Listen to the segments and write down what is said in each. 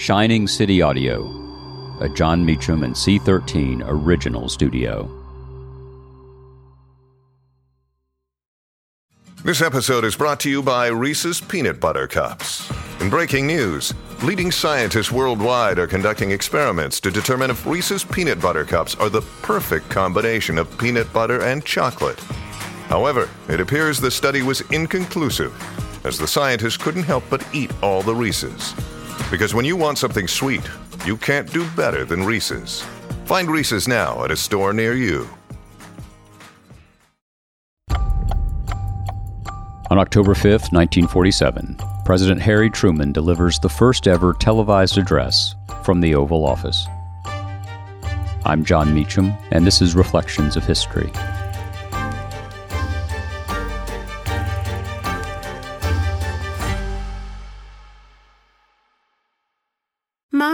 Shining City Audio, a Jon Meacham and C13 original studio. This episode is brought to you by Reese's Peanut Butter Cups. In breaking news, leading scientists worldwide are conducting experiments to determine if Reese's Peanut Butter Cups are the perfect combination of peanut butter and chocolate. However, it appears the study was inconclusive, as the scientists couldn't help but eat all the Reese's. Because when you want something sweet, you can't do better than Reese's. Find Reese's now at a store near you. On October 5, 1947, President Harry Truman delivers the first ever televised address from the Oval Office. I'm Jon Meacham, and this is Reflections of History.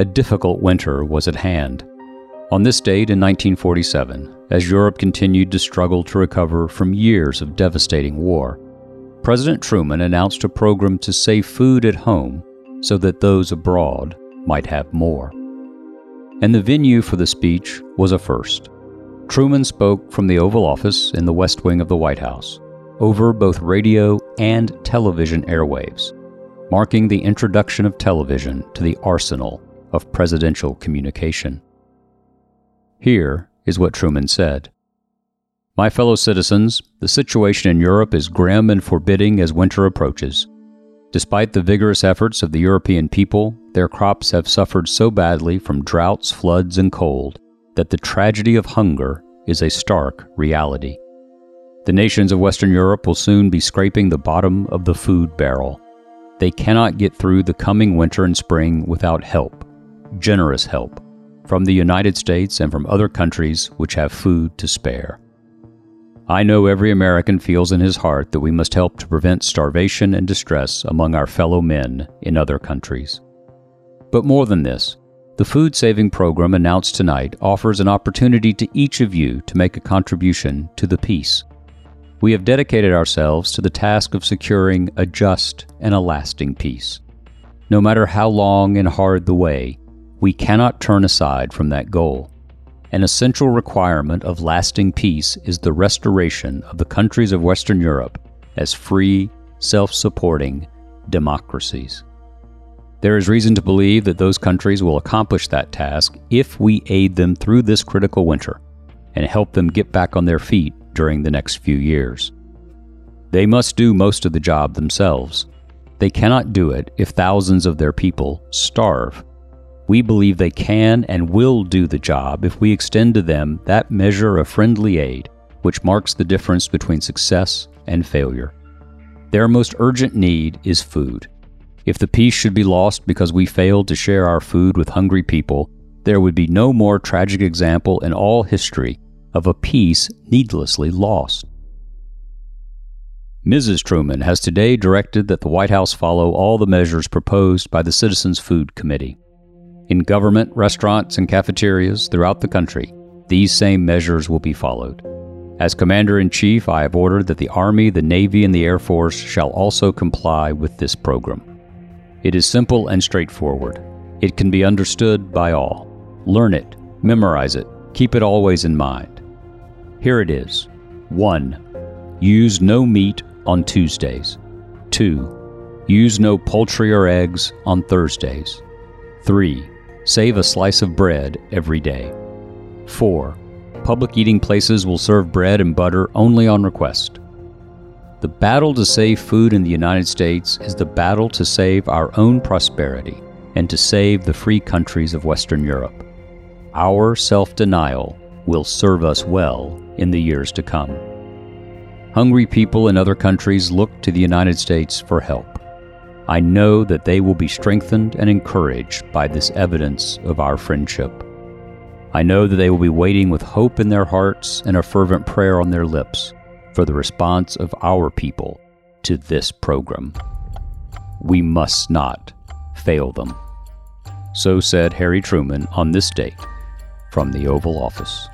A difficult winter was at hand. On this date in 1947, as Europe continued to struggle to recover from years of devastating war, President Truman announced a program to save food at home so that those abroad might have more. And the venue for the speech was a first. Truman spoke from the Oval Office in the West Wing of the White House, over both radio and television airwaves, marking the introduction of television to the arsenal of presidential communication. Here is what Truman said My fellow citizens, the situation in Europe is grim and forbidding as winter approaches. Despite the vigorous efforts of the European people, their crops have suffered so badly from droughts, floods, and cold that the tragedy of hunger is a stark reality. The nations of Western Europe will soon be scraping the bottom of the food barrel. They cannot get through the coming winter and spring without help generous help from the United States and from other countries which have food to spare. I know every American feels in his heart that we must help to prevent starvation and distress among our fellow men in other countries. But more than this, the food saving program announced tonight offers an opportunity to each of you to make a contribution to the peace. We have dedicated ourselves to the task of securing a just and a lasting peace. No matter how long and hard the way, we cannot turn aside from that goal. An essential requirement of lasting peace is the restoration of the countries of Western Europe as free, self supporting democracies. There is reason to believe that those countries will accomplish that task if we aid them through this critical winter and help them get back on their feet during the next few years. They must do most of the job themselves. They cannot do it if thousands of their people starve we believe they can and will do the job if we extend to them that measure of friendly aid which marks the difference between success and failure. Their most urgent need is food. If the peace should be lost because we failed to share our food with hungry people, there would be no more tragic example in all history of a peace needlessly lost. Mrs. Truman has today directed that the White House follow all the measures proposed by the Citizens Food Committee. In government, restaurants, and cafeterias throughout the country, these same measures will be followed. As Commander in Chief, I have ordered that the Army, the Navy, and the Air Force shall also comply with this program. It is simple and straightforward. It can be understood by all. Learn it, memorize it, keep it always in mind. Here it is 1. Use no meat on Tuesdays. 2. Use no poultry or eggs on Thursdays. 3. Save a slice of bread every day. 4. Public eating places will serve bread and butter only on request. The battle to save food in the United States is the battle to save our own prosperity and to save the free countries of Western Europe. Our self denial will serve us well in the years to come. Hungry people in other countries look to the United States for help. I know that they will be strengthened and encouraged by this evidence of our friendship. I know that they will be waiting with hope in their hearts and a fervent prayer on their lips for the response of our people to this program. We must not fail them. So said Harry Truman on this date from the Oval Office.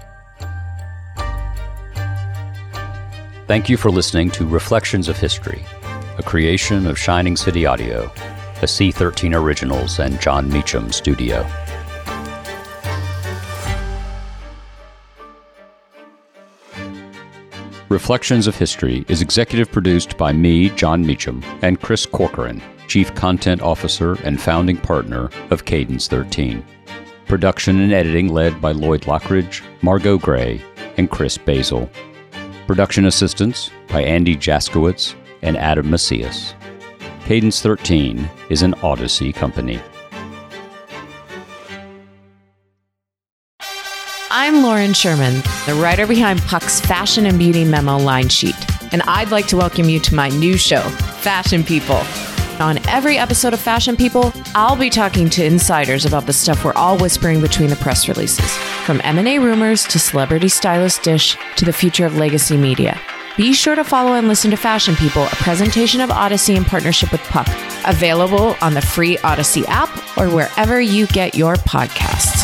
Thank you for listening to Reflections of History, a creation of Shining City Audio, a C13 Originals and Jon Meacham studio. Reflections of History is executive produced by me, Jon Meacham, and Chris Corcoran, Chief Content Officer and founding partner of Cadence 13. Production and editing led by Lloyd Lockridge, Margot Gray, and Chris Basil. Production assistance by Andy Jaskowitz and Adam Macias. Cadence 13 is an Odyssey company. I'm Lauren Sherman, the writer behind Puck's Fashion and Beauty Memo line sheet, and I'd like to welcome you to my new show, Fashion People. On every episode of Fashion People, I'll be talking to insiders about the stuff we're all whispering between the press releases, from M&A rumors to celebrity stylist dish to the future of legacy media. Be sure to follow and listen to Fashion People, a presentation of Odyssey in partnership with Puck, available on the free Odyssey app or wherever you get your podcasts.